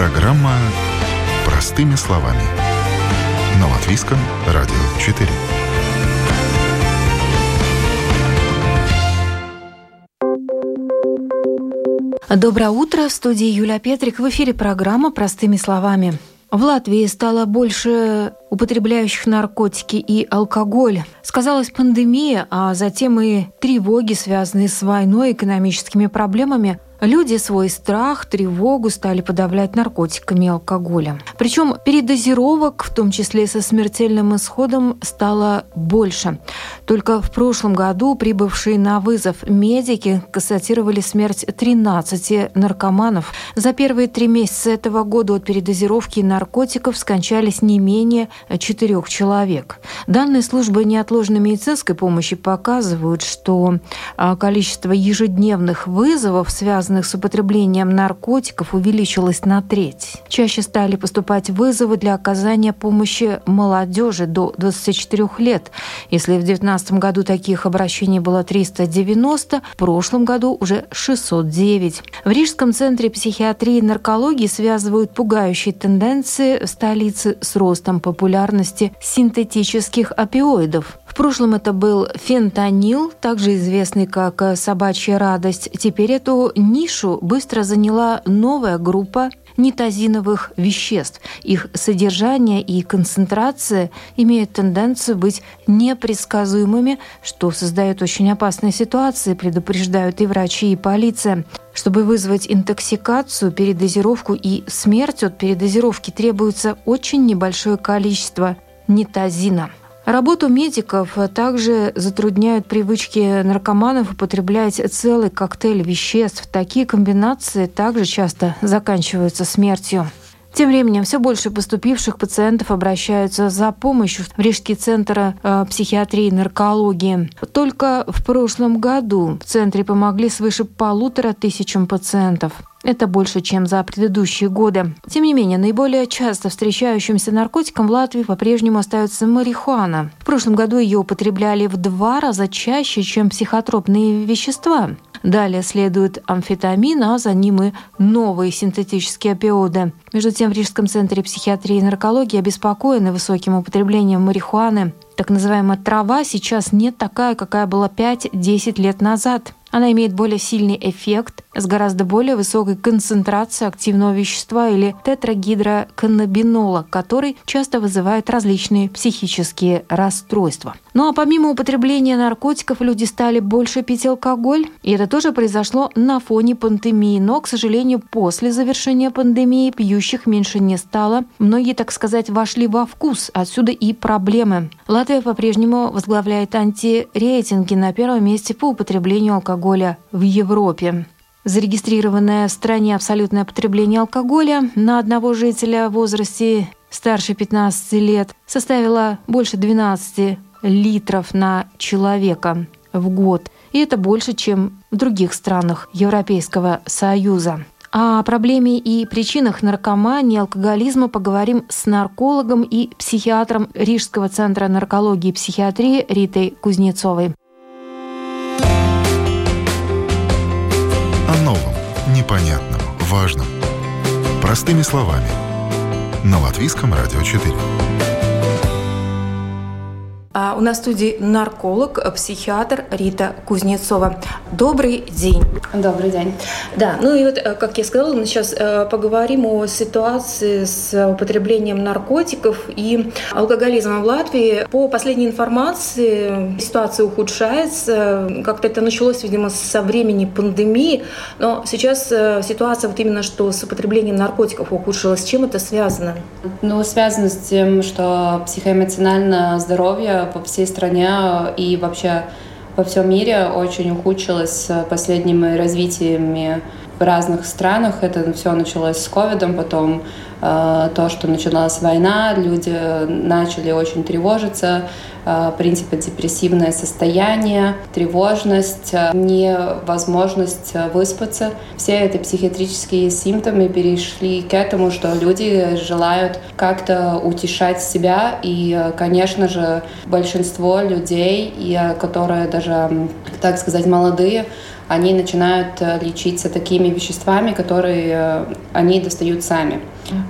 Программа «Простыми словами» на Латвийском радио 4. Доброе утро. В студии Юлия Петрик. В эфире программа «Простыми словами». В Латвии стало больше употребляющих наркотики и алкоголь. Сказалась пандемия, а затем и тревоги, связанные с войной, экономическими проблемами – Люди свой страх, тревогу стали подавлять наркотиками и алкоголем. Причем передозировок, в том числе со смертельным исходом, стало больше. Только в прошлом году прибывшие на вызов медики констатировали смерть 13 наркоманов. За первые три месяца этого года от передозировки наркотиков скончались не менее четырех человек. Данные службы неотложной медицинской помощи показывают, что а, количество ежедневных вызовов, связанных связанных с употреблением наркотиков, увеличилось на треть. Чаще стали поступать вызовы для оказания помощи молодежи до 24 лет. Если в 2019 году таких обращений было 390, в прошлом году уже 609. В Рижском центре психиатрии и наркологии связывают пугающие тенденции в столице с ростом популярности синтетических опиоидов. Прошлом это был фентанил, также известный как собачья радость. Теперь эту нишу быстро заняла новая группа нитазиновых веществ. Их содержание и концентрация имеют тенденцию быть непредсказуемыми, что создает очень опасные ситуации, предупреждают и врачи, и полиция. Чтобы вызвать интоксикацию, передозировку и смерть от передозировки требуется очень небольшое количество нитазина – Работу медиков также затрудняют привычки наркоманов употреблять целый коктейль веществ. Такие комбинации также часто заканчиваются смертью. Тем временем все больше поступивших пациентов обращаются за помощью в Рижский центр э, психиатрии и наркологии. Только в прошлом году в центре помогли свыше полутора тысячам пациентов. Это больше, чем за предыдущие годы. Тем не менее, наиболее часто встречающимся наркотиком в Латвии по-прежнему остается марихуана. В прошлом году ее употребляли в два раза чаще, чем психотропные вещества. Далее следует амфетамин, а за ним и новые синтетические опиоиды. Между тем, в Рижском центре психиатрии и наркологии обеспокоены высоким употреблением марихуаны. Так называемая трава сейчас не такая, какая была 5-10 лет назад. Она имеет более сильный эффект с гораздо более высокой концентрацией активного вещества или тетрагидроканнабинола, который часто вызывает различные психические расстройства. Ну а помимо употребления наркотиков люди стали больше пить алкоголь, и это тоже произошло на фоне пандемии. Но, к сожалению, после завершения пандемии пьющих меньше не стало. Многие, так сказать, вошли во вкус, отсюда и проблемы. Латвия по-прежнему возглавляет антирейтинги на первом месте по употреблению алкоголя в Европе. Зарегистрированное в стране абсолютное потребление алкоголя на одного жителя в возрасте старше 15 лет составило больше 12 литров на человека в год. И это больше, чем в других странах Европейского Союза. О проблеме и причинах наркомании алкоголизма поговорим с наркологом и психиатром Рижского центра наркологии и психиатрии Ритой Кузнецовой. непонятном, важном. Простыми словами. На Латвийском радио 4. А у нас в студии нарколог, психиатр Рита Кузнецова. Добрый день. Добрый день. Да, ну и вот, э, как я сказала, мы сейчас э, поговорим о ситуации с употреблением наркотиков и алкоголизмом в Латвии. По последней информации ситуация ухудшается. Как-то это началось, видимо, со времени пандемии, но сейчас э, ситуация вот именно что с употреблением наркотиков ухудшилась. С чем это связано? Ну, связано с тем, что психоэмоциональное здоровье по всей стране и вообще во всем мире очень ухудшилось с последними развитиями в разных странах. Это все началось с ковидом, потом э, то, что началась война, люди начали очень тревожиться, Э, принципы депрессивное состояние, тревожность, э, невозможность э, выспаться. Все эти психиатрические симптомы перешли к этому, что люди желают как-то утешать себя. И, конечно же, большинство людей, которые даже так сказать, молодые, они начинают лечиться такими веществами, которые они достают сами.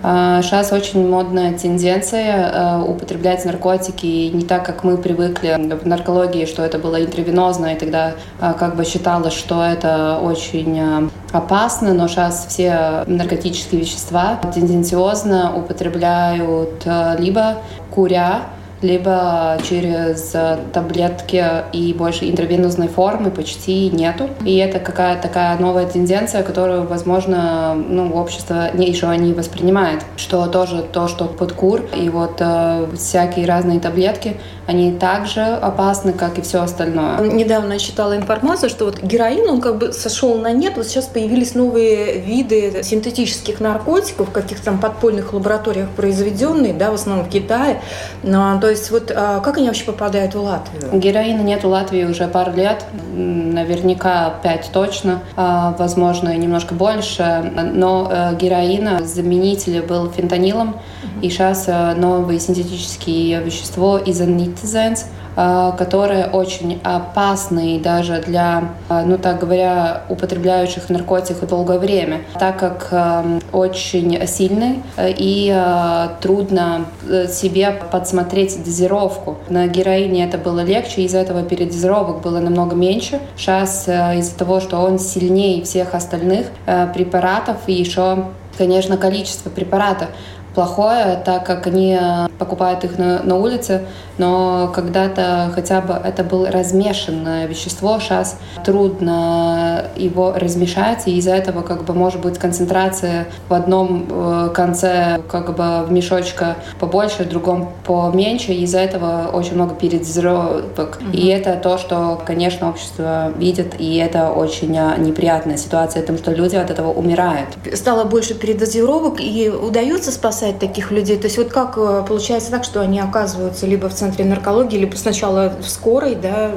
Сейчас а, очень модная тенденция э, употреблять наркотики не так, как мы привыкли. В наркологии, что это было интравенозно, и тогда как бы считалось, что это очень опасно, но сейчас все наркотические вещества тенденциозно употребляют либо куря, либо через э, таблетки и больше интравенозной формы почти нету. И это какая-то такая новая тенденция, которую, возможно, ну, общество не, еще не воспринимает, что тоже то, что под кур и вот э, всякие разные таблетки, они также опасны, как и все остальное. Недавно читала информацию, что вот героин, он как бы сошел на нет, вот сейчас появились новые виды синтетических наркотиков, каких-то там подпольных лабораториях произведенные, да, в основном в Китае. Но, то есть вот а, как они вообще попадают в Латвию? Героина нет в Латвии уже пару лет, наверняка пять точно, а, возможно, немножко больше, но э, героина заменитель был фентанилом, и сейчас э, новое синтетическое вещество изонитизенс – которые очень опасны даже для, э, ну так говоря, употребляющих наркотики долгое время, так как э, очень сильный и трудно себе подсмотреть дозировку. На героине это было легче, из-за этого передозировок было намного меньше. Сейчас из-за того, что он сильнее всех остальных препаратов и еще конечно, количество препаратов плохое, так как они покупают их на, на улице, но когда-то хотя бы это было размешанное вещество, сейчас трудно его размешать, и из-за этого как бы может быть концентрация в одном э, конце как бы в мешочка побольше, в другом поменьше, и из-за этого очень много передозировок. Mm-hmm. И это то, что, конечно, общество видит, и это очень а, неприятная ситуация, потому что люди от этого умирают. Стало больше передозировок, и удается спасать таких людей? То есть вот как э, получается так, что они оказываются либо в центре наркологии, либо сначала в скорой, да?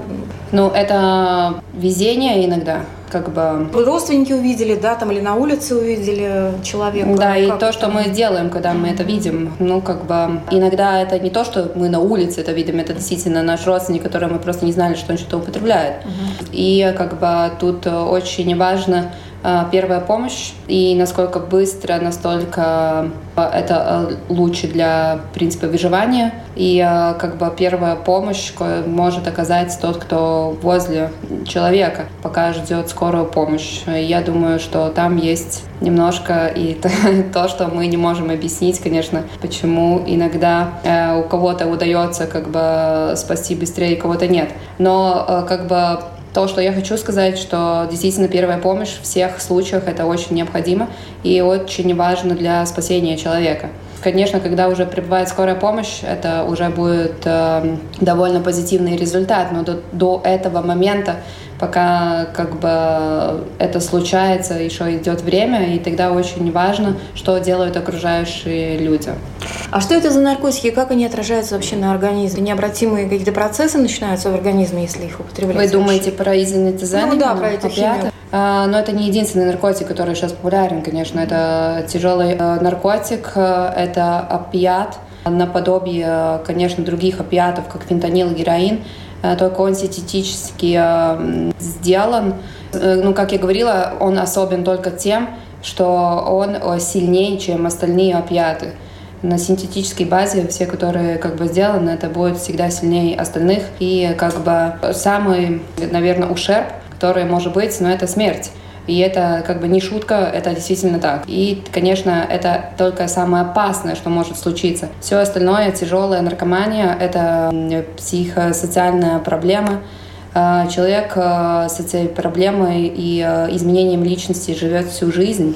Ну, это везение иногда как бы... Родственники увидели, да, там или на улице увидели человека. Да, и то, что мы делаем, когда мы это видим, ну, как бы, иногда это не то, что мы на улице это видим, это действительно наш родственник, который мы просто не знали, что он что-то употребляет. Uh-huh. И, как бы, тут очень важно Э, первая помощь и насколько быстро, настолько э, это э, лучше для, в принципе, выживания. И как бы первая помощь может оказать тот, кто возле человека, пока ждет скорую помощь. Я думаю, что там есть немножко и то, что мы не можем объяснить, конечно, почему иногда у кого-то удается как бы спасти быстрее, кого-то нет. Но как бы то, что я хочу сказать, что действительно первая помощь в всех случаях это очень необходимо и очень важно для спасения человека. Конечно, когда уже прибывает скорая помощь, это уже будет э, довольно позитивный результат, но до, до этого момента пока как бы это случается, еще идет время, и тогда очень важно, что делают окружающие люди. А что это за наркотики, как они отражаются вообще на организме? Необратимые какие-то процессы начинаются в организме, если их употреблять? Вы думаете про изонитизен? Ну да, про эти опиаты. А, но это не единственный наркотик, который сейчас популярен, конечно. Это тяжелый э, наркотик, э, это опиат, наподобие, конечно, других опиатов, как фентанил героин. Э, только он синтетически э, сделан. Э, ну, как я говорила, он особен только тем, что он сильнее, чем остальные опиаты. На синтетической базе все, которые как бы сделаны, это будет всегда сильнее остальных. И как бы самый, наверное, ущерб, который может быть, но это смерть. И это как бы не шутка, это действительно так. И, конечно, это только самое опасное, что может случиться. Все остальное, тяжелая наркомания, это психосоциальная проблема. А, человек а, с этой проблемой и а, изменением личности живет всю жизнь.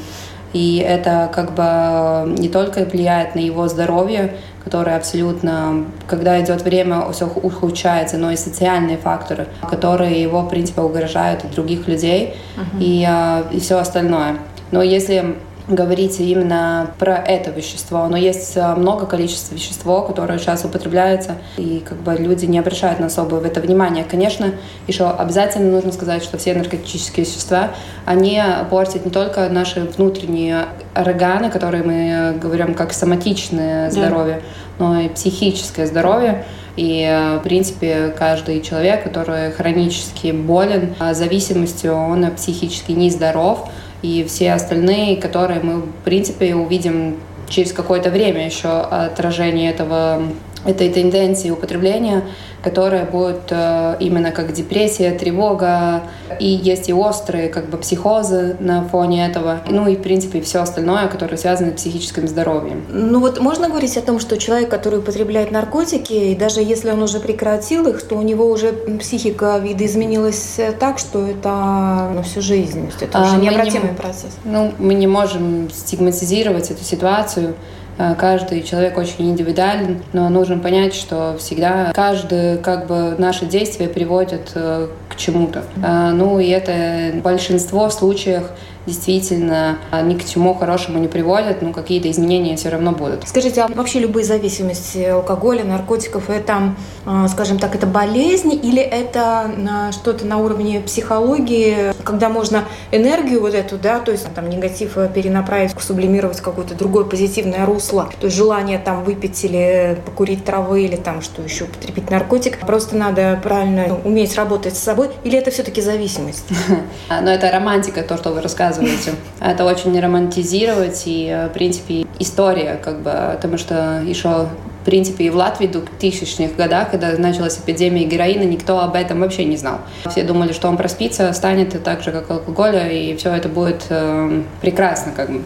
И это как бы не только влияет на его здоровье, которое абсолютно, когда идет время, все ухудшается, но и социальные факторы, которые его, в принципе, угрожают от других людей uh-huh. и, а, и все остальное. Но если говорить именно про это вещество. Но есть а, много количества вещества, которое сейчас употребляется, и как бы люди не обращают на особое в это внимание. Конечно, еще обязательно нужно сказать, что все наркотические вещества, они портят не только наши внутренние органы, которые мы говорим как соматичное здоровье, да. но и психическое здоровье. И, в принципе, каждый человек, который хронически болен зависимостью, он психически нездоров. И все остальные, которые мы, в принципе, увидим через какое-то время еще отражение этого этой тенденции употребления, которая будет э, именно как депрессия, тревога, и есть и острые как бы психозы на фоне этого, ну и в принципе все остальное, которое связано с психическим здоровьем. Ну вот можно говорить о том, что человек, который употребляет наркотики, и даже если он уже прекратил их, то у него уже психика видоизменилась так, что это ну, всю жизнь, то есть это а, уже необратимый не, процесс. Ну мы не можем стигматизировать эту ситуацию. Э, каждый человек очень индивидуален, но нужно понять, что всегда каждое как бы наше действие приводит э, к чему-то. Э, ну и это большинство случаев действительно а, ни к чему хорошему не приводят, но какие-то изменения все равно будут. Скажите, а вообще любые зависимости алкоголя, наркотиков, это, а, скажем так, это болезнь или это что-то на уровне психологии, когда можно энергию вот эту, да, то есть там негатив перенаправить, сублимировать какое-то другое позитивное русло, то есть желание там выпить или покурить травы или там что еще, употребить наркотик, просто надо правильно уметь работать с собой, или это все-таки зависимость? Но это романтика, то, что вы рассказываете рассказываете. Это очень романтизировать и, э, в принципе, история, как бы, потому что еще в принципе, и в Латвии в 2000-х годах, когда началась эпидемия героина, никто об этом вообще не знал. Все думали, что он проспится, станет так же, как алкоголя, и все это будет э, прекрасно. Как бы.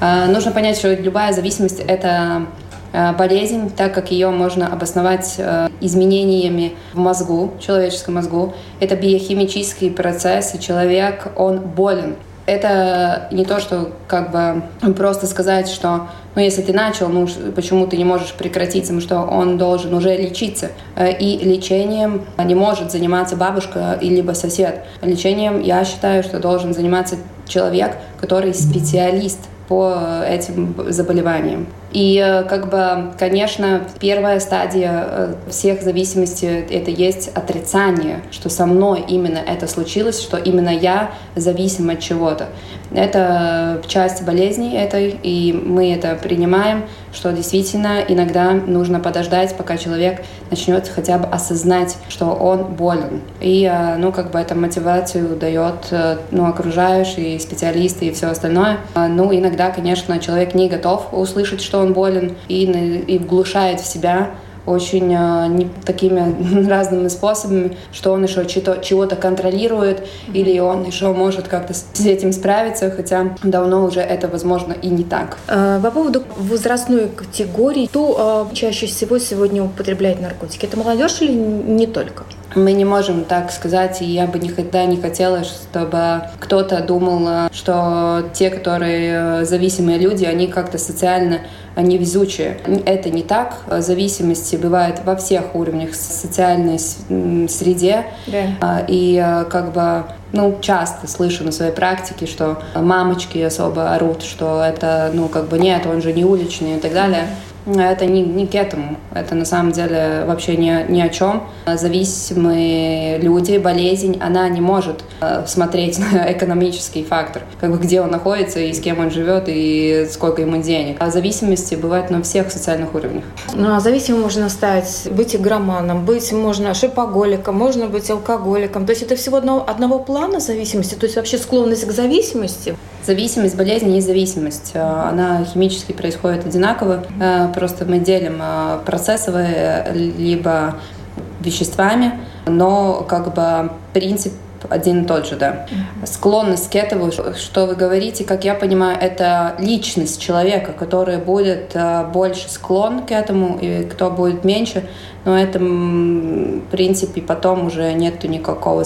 Э, нужно понять, что любая зависимость — это э, болезнь, так как ее можно обосновать э, изменениями в мозгу, человеческом мозгу. Это биохимический процесс, и человек, он болен это не то, что как бы просто сказать, что ну, если ты начал, ну, почему ты не можешь прекратить, потому что он должен уже лечиться. Э, и лечением не может заниматься бабушка или либо сосед. Лечением, я считаю, что должен заниматься человек, который специалист по этим заболеваниям. И э, как бы, конечно, первая стадия э, всех зависимостей — это есть отрицание, что со мной именно это случилось, что именно я зависим от чего-то. Это часть болезни этой, и мы это принимаем, что действительно иногда нужно подождать, пока человек начнет хотя бы осознать, что он болен. И, э, ну, как бы, эту мотивацию дает, ну, окружающие, специалисты и все остальное. Ну, иногда, конечно, человек не готов услышать, что он болен, и, и вглушает в себя очень э, не, такими разными способами, что он еще чего-то контролирует, mm-hmm. или он еще может как-то с этим справиться, хотя давно уже это, возможно, и не так. А, по поводу возрастной категории, кто а, чаще всего сегодня употребляет наркотики? Это молодежь или не только? Мы не можем так сказать, и я бы никогда не хотела, чтобы кто-то думал, что те, которые э, зависимые люди, они как-то социально невезучие. Это не так. Зависимости бывают во всех уровнях социальной среде. Да. А, и э, как бы ну, часто слышу на своей практике, что мамочки особо орут, что это, ну, как бы нет, он же не уличный и так далее. Это не, не к этому. Это на самом деле вообще ни, ни о чем. Зависимые люди, болезнь, она не может э, смотреть на экономический фактор, как бы где он находится и с кем он живет и сколько ему денег. А зависимости бывают на всех социальных уровнях. Ну, а зависимым можно стать, быть игроманом, быть можно шипоголиком, можно быть алкоголиком. То есть это всего одного, одного плана зависимости, то есть вообще склонность к зависимости. Зависимость, болезнь, независимость. Э, она химически происходит одинаково. Э, просто мы делим э, процессовые либо веществами, но как бы принцип один и тот же, да. Склонность к этому, что вы говорите, как я понимаю, это личность человека, которая будет больше склон к этому, и кто будет меньше, но это, в принципе, потом уже нету никакого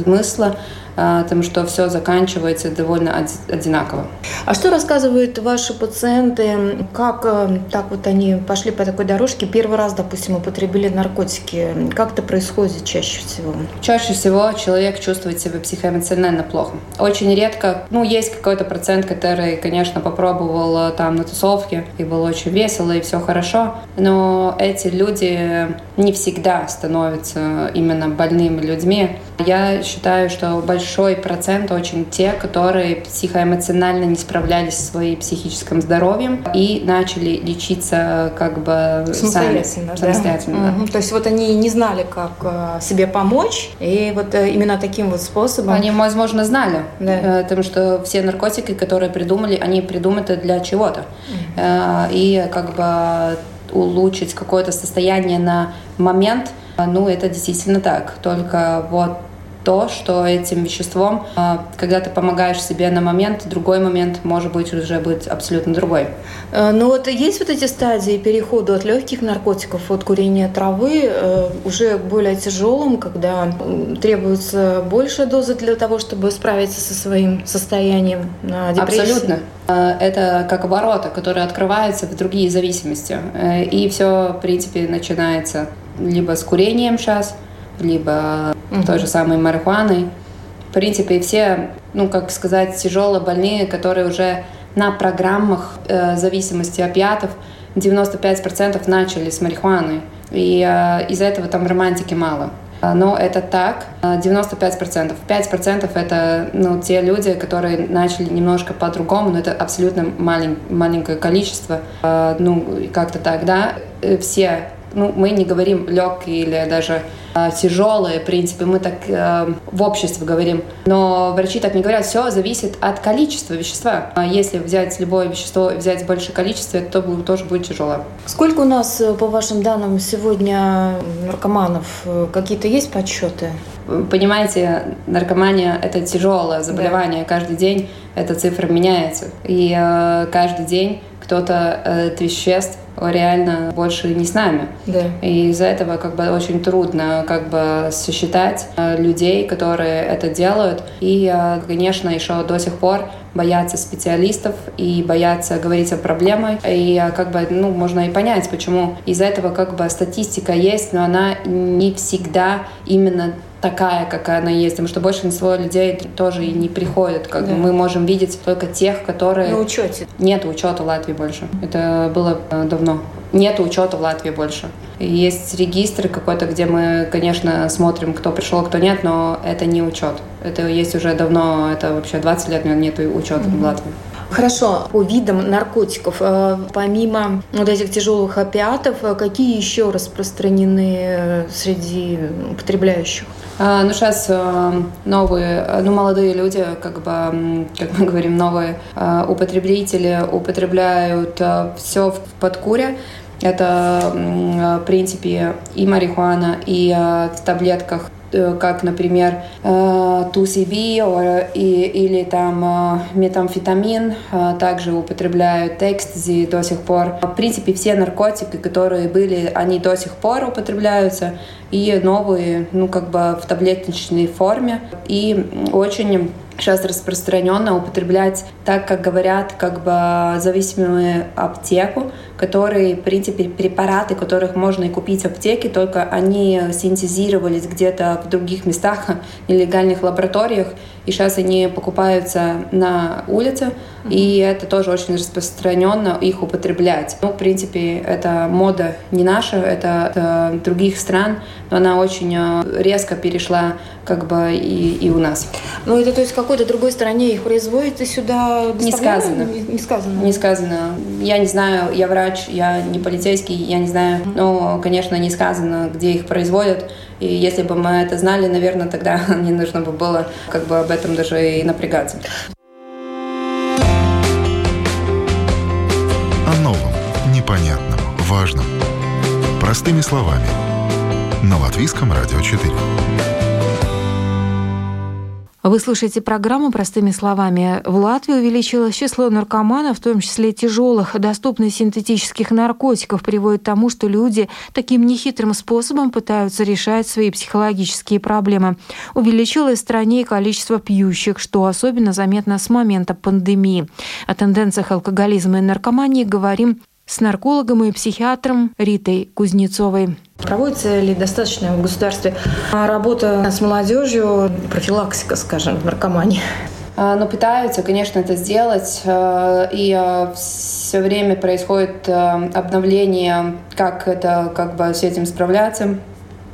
смысла а, потому что все заканчивается довольно одинаково. А что рассказывают ваши пациенты, как э, так вот они пошли по такой дорожке, первый раз, допустим, употребили наркотики? Как это происходит чаще всего? Чаще всего человек чувствует себя психоэмоционально плохо. Очень редко, ну, есть какой-то процент, который, конечно, попробовал э, там на тусовке, и было очень весело, и все хорошо, но эти люди не всегда становятся именно больными людьми. Я считаю, что большой процент очень те, которые психоэмоционально не справлялись со своим психическим здоровьем и начали лечиться как бы самостоятельно. Сами, да? самостоятельно угу. То есть вот они не знали, как э, себе помочь, и вот э, именно таким вот способом... Они, возможно, знали, да. потому что все наркотики, которые придумали, они придуманы для чего-то. Угу. И как бы улучшить какое-то состояние на момент, ну, это действительно так. Только вот то, что этим веществом, а, когда ты помогаешь себе на момент, другой момент может быть уже быть абсолютно другой. Э, ну вот есть вот эти стадии перехода от легких наркотиков, от курения травы, э, уже более тяжелым, когда требуется большая доза для того, чтобы справиться со своим состоянием депрессии? Абсолютно. Э, это как ворота, которые открываются в другие зависимости. И все, в принципе, начинается либо с курением сейчас, либо угу. той же самой марихуаной. В принципе, все, ну, как сказать, тяжело больные, которые уже на программах э, зависимости опиатов, 95% начали с марихуаны. И э, из-за этого там романтики мало. Но это так, 95%. 5% это ну, те люди, которые начали немножко по-другому, но это абсолютно малень, маленькое количество. Э, ну, как-то так, да. Э, все ну, мы не говорим легкие или даже э, тяжелые, в принципе, мы так э, в обществе говорим. Но врачи так не говорят, все зависит от количества вещества. А если взять любое вещество взять большее количество, то тоже будет тяжело. Сколько у нас, э, по вашим данным, сегодня наркоманов? Э, какие-то есть подсчеты? Понимаете, наркомания – это тяжелое заболевание. Да. Каждый день эта цифра меняется. И э, каждый день кто-то э, от веществ реально больше не с нами. Да. И из-за этого как бы очень трудно как бы сосчитать э, людей, которые это делают. И, э, конечно, еще до сих пор боятся специалистов и боятся говорить о проблемах. И э, как бы, ну, можно и понять, почему. Из-за этого как бы статистика есть, но она не всегда именно такая, какая она есть, потому что большинство людей тоже и не приходят. Как да. мы можем видеть только тех, которые... На учете. Нет учета в Латвии больше. Это было э, давно. Нет учета в Латвии больше. Есть регистр какой-то, где мы, конечно, смотрим, кто пришел, кто нет, но это не учет. Это есть уже давно, это вообще 20 лет нет учета mm-hmm. в Латвии. Хорошо, по видам наркотиков, э, помимо вот этих тяжелых опиатов, э, какие еще распространены среди употребляющих? А, ну, сейчас э, новые, ну, молодые люди, как бы, как мы говорим, новые э, употребители употребляют э, все в подкуре. Это, в принципе, и марихуана, и в таблетках как, например, тусиби или там метамфетамин, также употребляют экстази до сих пор. В принципе, все наркотики, которые были, они до сих пор употребляются и новые, ну, как бы в таблеточной форме. И очень сейчас распространенно употреблять так, как говорят, как бы зависимые аптеку, которые, в принципе, препараты, которых можно и купить в аптеке, только они синтезировались где-то в других местах, нелегальных лабораториях, и сейчас они покупаются на улице, mm-hmm. и это тоже очень распространенно их употреблять. Ну, в принципе, это мода не наша, это, это других стран, но она очень э, резко перешла как бы и, и у нас. Ну, это то есть какой-то другой стране их производят и сюда Не сказано. Не, не сказано. Не сказано. Я не знаю, я врач, я не полицейский, я не знаю. Но, конечно, не сказано, где их производят. И если бы мы это знали, наверное, тогда не нужно бы было как бы об этом даже и напрягаться. О новом, непонятном, важном. Простыми словами. На Латвийском радио 4. Вы слушаете программу «Простыми словами». В Латвии увеличилось число наркоманов, в том числе тяжелых. Доступность синтетических наркотиков приводит к тому, что люди таким нехитрым способом пытаются решать свои психологические проблемы. Увеличилось в стране и количество пьющих, что особенно заметно с момента пандемии. О тенденциях алкоголизма и наркомании говорим с наркологом и психиатром Ритой Кузнецовой. Проводится ли достаточно в государстве работа с молодежью, профилактика, скажем, наркомании? А, но пытаются, конечно, это сделать, а, и а, все время происходит обновление, как это, как бы с этим справляться.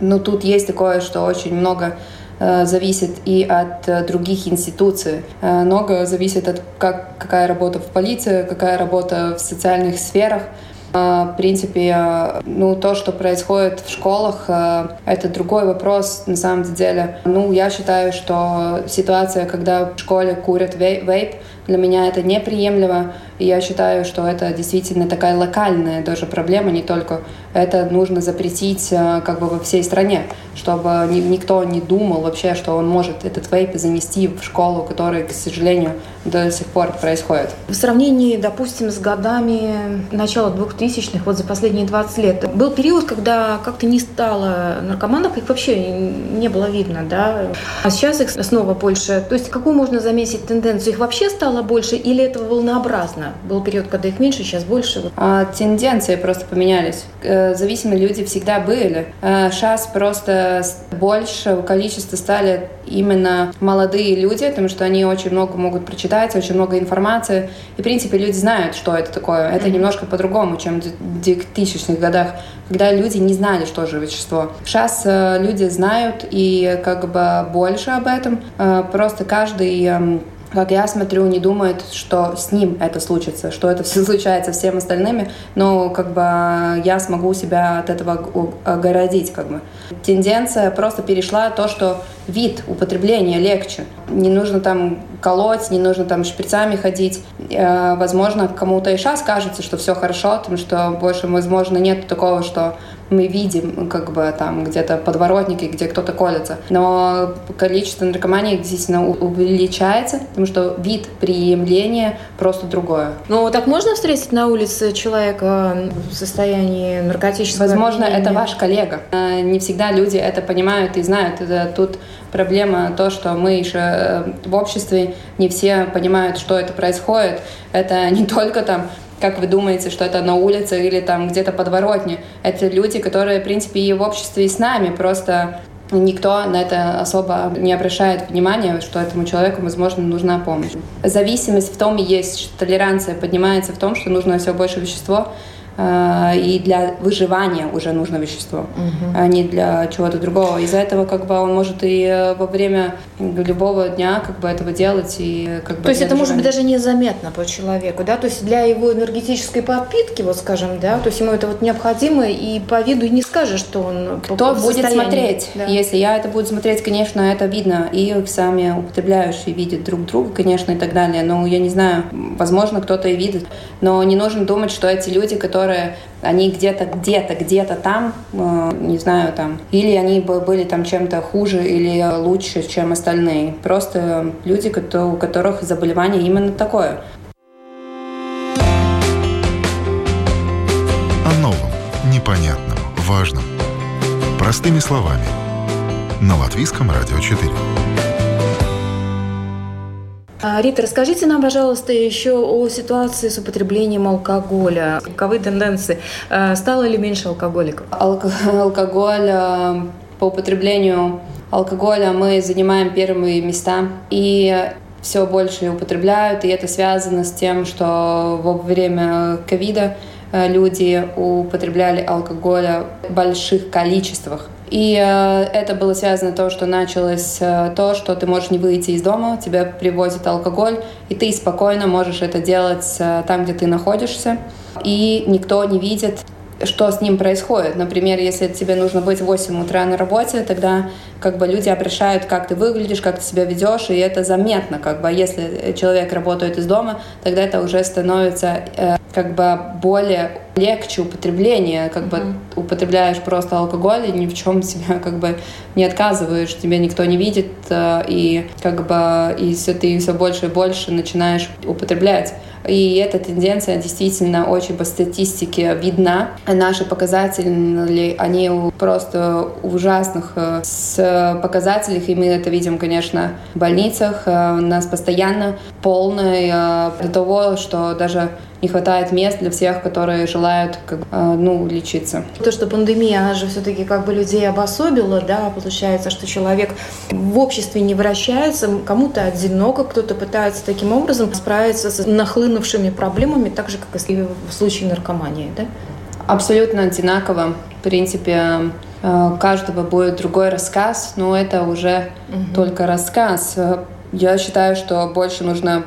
Но тут есть такое, что очень много зависит и от других институций. Много зависит от как, какая работа в полиции, какая работа в социальных сферах. В принципе, ну, то, что происходит в школах, это другой вопрос на самом деле. Ну, я считаю, что ситуация, когда в школе курят вейп, для меня это неприемлемо. И я считаю, что это действительно такая локальная даже проблема, не только это нужно запретить э, как бы во всей стране, чтобы никто не думал вообще, что он может этот вейп занести в школу, которая, к сожалению, до сих пор происходит. В сравнении, допустим, с годами начала 2000-х, вот за последние 20 лет, был период, когда как-то не стало наркоманов, их вообще не было видно, да? А сейчас их снова больше. То есть какую можно заметить тенденцию? Их вообще стало больше или это волнообразно? Был период, когда их меньше, сейчас больше. А, тенденции просто поменялись. Э, зависимые люди всегда были. Сейчас э, просто больше количество стали именно молодые люди, потому что они очень много могут прочитать, очень много информации. И, в принципе, люди знают, что это такое. Это mm-hmm. немножко по-другому, чем в 2000-х годах, когда люди не знали, что же вещество. Сейчас э, люди знают и как бы больше об этом. Просто каждый эм, как я смотрю, не думает, что с ним это случится, что это все случается всем остальными, но как бы я смогу себя от этого огородить. Как бы. Тенденция просто перешла то, что вид употребления легче. Не нужно там колоть, не нужно там шприцами ходить. Э, возможно, кому-то и сейчас кажется, что все хорошо, потому что больше, возможно, нет такого, что мы видим как бы там где-то подворотники, где кто-то колется. Но количество наркомании действительно увеличается, потому что вид приемления просто другое. Ну, так можно встретить на улице человека в состоянии наркотического Возможно, это ваш коллега. Э, не всегда люди это понимают и знают. Это тут проблема то, что мы еще э, в обществе не все понимают, что это происходит. Это не только там как вы думаете, что это на улице или там где-то подворотне. Это люди, которые, в принципе, и в обществе, и с нами. Просто никто на это особо не обращает внимания, что этому человеку, возможно, нужна помощь. Зависимость в том и есть, что толеранция поднимается в том, что нужно все больше вещество, и для выживания уже нужно вещество, угу. а не для чего-то другого. Из-за этого как бы он может и э, во время любого дня как бы этого делать и как бы. То есть это может быть даже незаметно по человеку, да? То есть для его энергетической подпитки, вот скажем, да, то есть ему это вот необходимо и по виду не скажешь, что он. Кто будет смотреть? Да. Если я это буду смотреть, конечно, это видно и сами употребляющие видят друг друга, конечно, и так далее. Но я не знаю, возможно, кто-то и видит, но не нужно думать, что эти люди, которые которые они где-то, где-то, где-то там, э, не знаю, там, или они были там чем-то хуже или лучше, чем остальные. Просто люди, у которых заболевание именно такое. О новом, непонятном, важном. Простыми словами. На Латвийском радио 4. А, Рита, расскажите нам, пожалуйста, еще о ситуации с употреблением алкоголя. Каковы тенденции? А, стало ли меньше алкоголиков? Алкоголь а, по употреблению алкоголя мы занимаем первые места. И все больше употребляют, и это связано с тем, что во время ковида люди употребляли алкоголя в больших количествах. И э, это было связано тем, что началось э, то, что ты можешь не выйти из дома, тебя привозят алкоголь, и ты спокойно можешь это делать э, там, где ты находишься, и никто не видит, что с ним происходит. Например, если тебе нужно быть в 8 утра на работе, тогда как бы люди обращают, как ты выглядишь, как ты себя ведешь, и это заметно. Как бы, а если человек работает из дома, тогда это уже становится э, как бы более легче употребление, как бы mm-hmm. употребляешь просто алкоголь и ни в чем себя как бы не отказываешь, тебя никто не видит, э, и как бы и все, ты все больше и больше начинаешь употреблять. И эта тенденция действительно очень по статистике видна. Наши показатели, они просто ужасных э, с показателях, и мы это видим, конечно, в больницах. Э, у нас постоянно полный до того, что даже не хватает мест для всех, которые желают как, э, ну, лечиться. То, что пандемия, она же все-таки как бы людей обособила, да, получается, что человек в обществе не вращается, кому-то одиноко, кто-то пытается таким образом справиться с нахлынувшими проблемами, так же, как и в случае наркомании, да? Абсолютно одинаково. В принципе, у каждого будет другой рассказ, но это уже угу. только рассказ. Я считаю, что больше нужно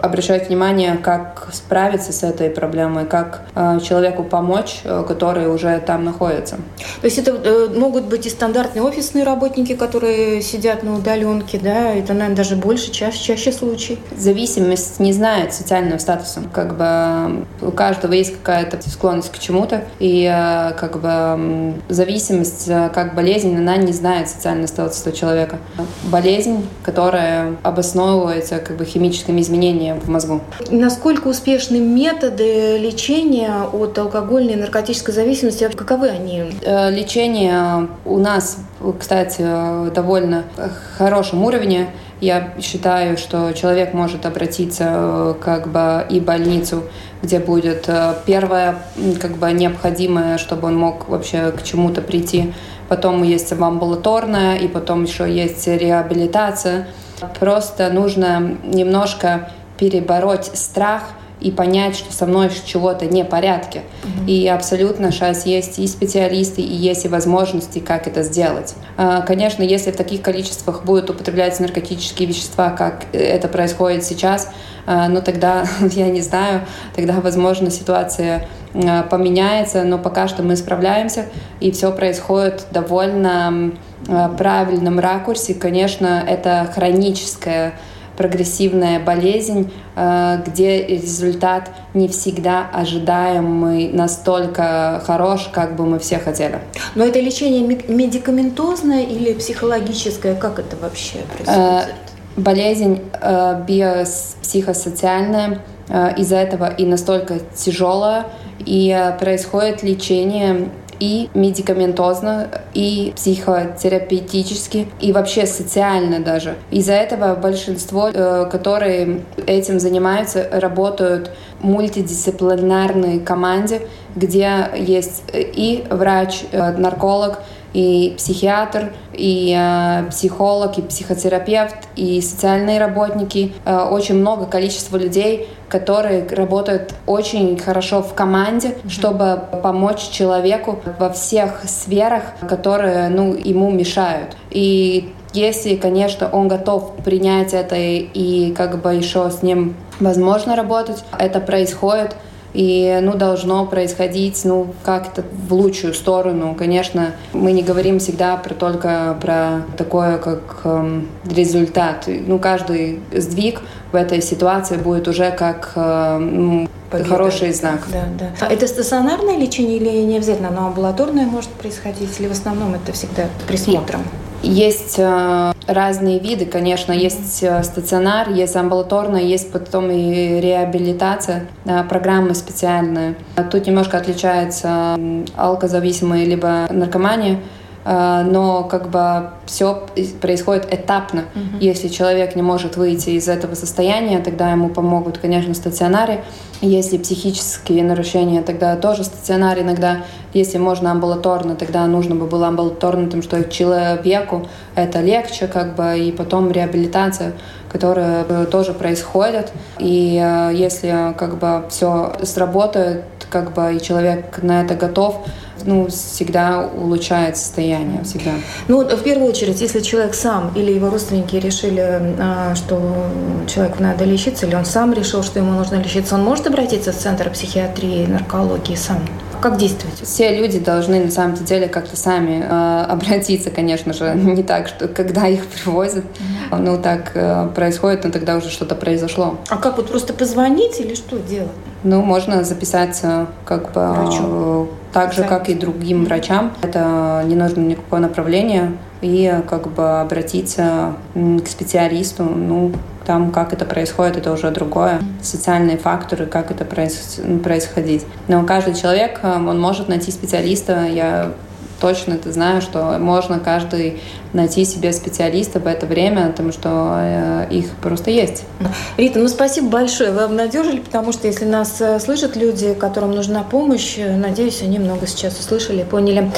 обращать внимание, как справиться с этой проблемой, как э, человеку помочь, э, который уже там находится. То есть это э, могут быть и стандартные офисные работники, которые сидят на удаленке, да, это, наверное, даже больше, чаще, чаще случаи. Зависимость не знает социального статуса. Как бы у каждого есть какая-то склонность к чему-то, и э, как бы зависимость э, как болезнь, она не знает социального статуса человека. Болезнь, которая обосновывается как бы химическими изменениями изменения в мозгу. Насколько успешны методы лечения от алкогольной и наркотической зависимости? Каковы они? Э, лечение у нас, кстати, довольно хорошем уровне. Я считаю, что человек может обратиться э, как бы и в больницу, где будет э, первое как бы необходимое, чтобы он мог вообще к чему-то прийти. Потом есть амбулаторная, и потом еще есть реабилитация. Просто нужно немножко перебороть страх и понять, что со мной чего-то не порядке. Mm-hmm. И абсолютно сейчас есть и специалисты, и есть и возможности, как это сделать. А, конечно, если в таких количествах будут употребляться наркотические вещества, как это происходит сейчас, а, ну тогда, я не знаю, тогда, возможно, ситуация а, поменяется, но пока что мы справляемся, и все происходит довольно правильном ракурсе. Конечно, это хроническое прогрессивная болезнь, э, где результат не всегда ожидаемый настолько хорош, как бы мы все хотели. Но это лечение медикаментозное или психологическое? Как это вообще происходит? Э, болезнь э, биопсихосоциальная, из-за этого и настолько тяжелая, и происходит лечение и медикаментозно, и психотерапевтически, и вообще социально даже. Из-за этого большинство, э, которые этим занимаются, работают в мультидисциплинарной команде, где есть и врач, э, нарколог, и психиатр, и э, психолог, и психотерапевт, и социальные работники. Э, очень много количества людей, которые работают очень хорошо в команде, чтобы помочь человеку во всех сферах, которые ну, ему мешают. И если, конечно, он готов принять это и как бы еще с ним возможно работать, это происходит и ну, должно происходить ну, как-то в лучшую сторону. Конечно, мы не говорим всегда про только про такое, как э, результат. Ну, каждый сдвиг в этой ситуации будет уже как э, ну, хороший знак. Да, да. А это стационарное лечение или не обязательно оно амбулаторное может происходить, или в основном это всегда присмотром? Есть э, разные виды, конечно, есть э, стационар, есть амбулаторная, есть потом и реабилитация, программы специальные. Тут немножко отличается алкозависимые либо наркомания, но как бы все происходит этапно. Mm-hmm. Если человек не может выйти из этого состояния, тогда ему помогут, конечно, стационары. Если психические нарушения, тогда тоже стационар иногда. Если можно амбулаторно, тогда нужно бы было амбулаторно, потому что человеку это легче, как бы, и потом реабилитация, которая тоже происходит. И э, если как бы все сработает, как бы и человек на это готов, ну, всегда улучшает состояние, всегда. Ну, в первую очередь, если человек сам или его родственники решили, а, что человеку надо лечиться, или он сам решил, что ему нужно лечиться, он может обратиться в Центр психиатрии и наркологии сам? Как действовать? Все люди должны на самом деле как-то сами э, обратиться, конечно же, не так, что когда их привозят, mm-hmm. ну так э, происходит, но тогда уже что-то произошло. А как вот просто позвонить или что делать? Ну, можно записаться как бы Врачу. Так же, как и другим врачам. Это не нужно никакое направление и как бы обратиться к специалисту. Ну, там, как это происходит, это уже другое. Социальные факторы, как это происходить. Но каждый человек, э, он может найти специалиста. Я точно это знаю, что можно каждый найти себе специалиста в это время, потому что э, их просто есть. Рита, ну спасибо большое. Вы обнадежили, потому что если нас э, слышат люди, которым нужна помощь, э, надеюсь, они много сейчас услышали, поняли.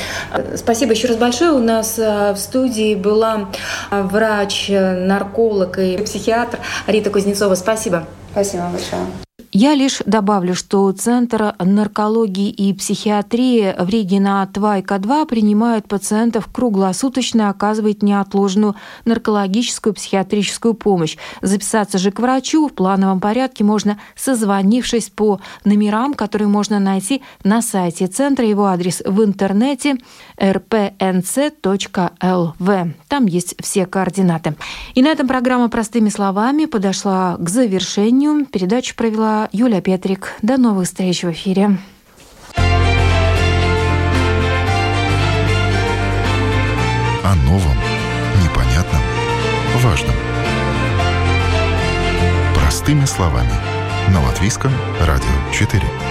Спасибо еще раз большое. У нас в студии была врач, нарколог и психиатр Рита Кузнецова. Спасибо. Спасибо большое. Я лишь добавлю, что Центр наркологии и психиатрии в Риге на Твайка-2 принимает пациентов круглосуточно оказывает неотложную наркологическую психиатрическую помощь. Записаться же к врачу в плановом порядке можно, созвонившись по номерам, которые можно найти на сайте центра. Его адрес в интернете rpnc.lv. Там есть все координаты. И на этом программа «Простыми словами» подошла к завершению. Передачу провела Юля Петрик. До новых встреч в эфире. О новом, непонятном, важном. Простыми словами. На Латвийском радио 4.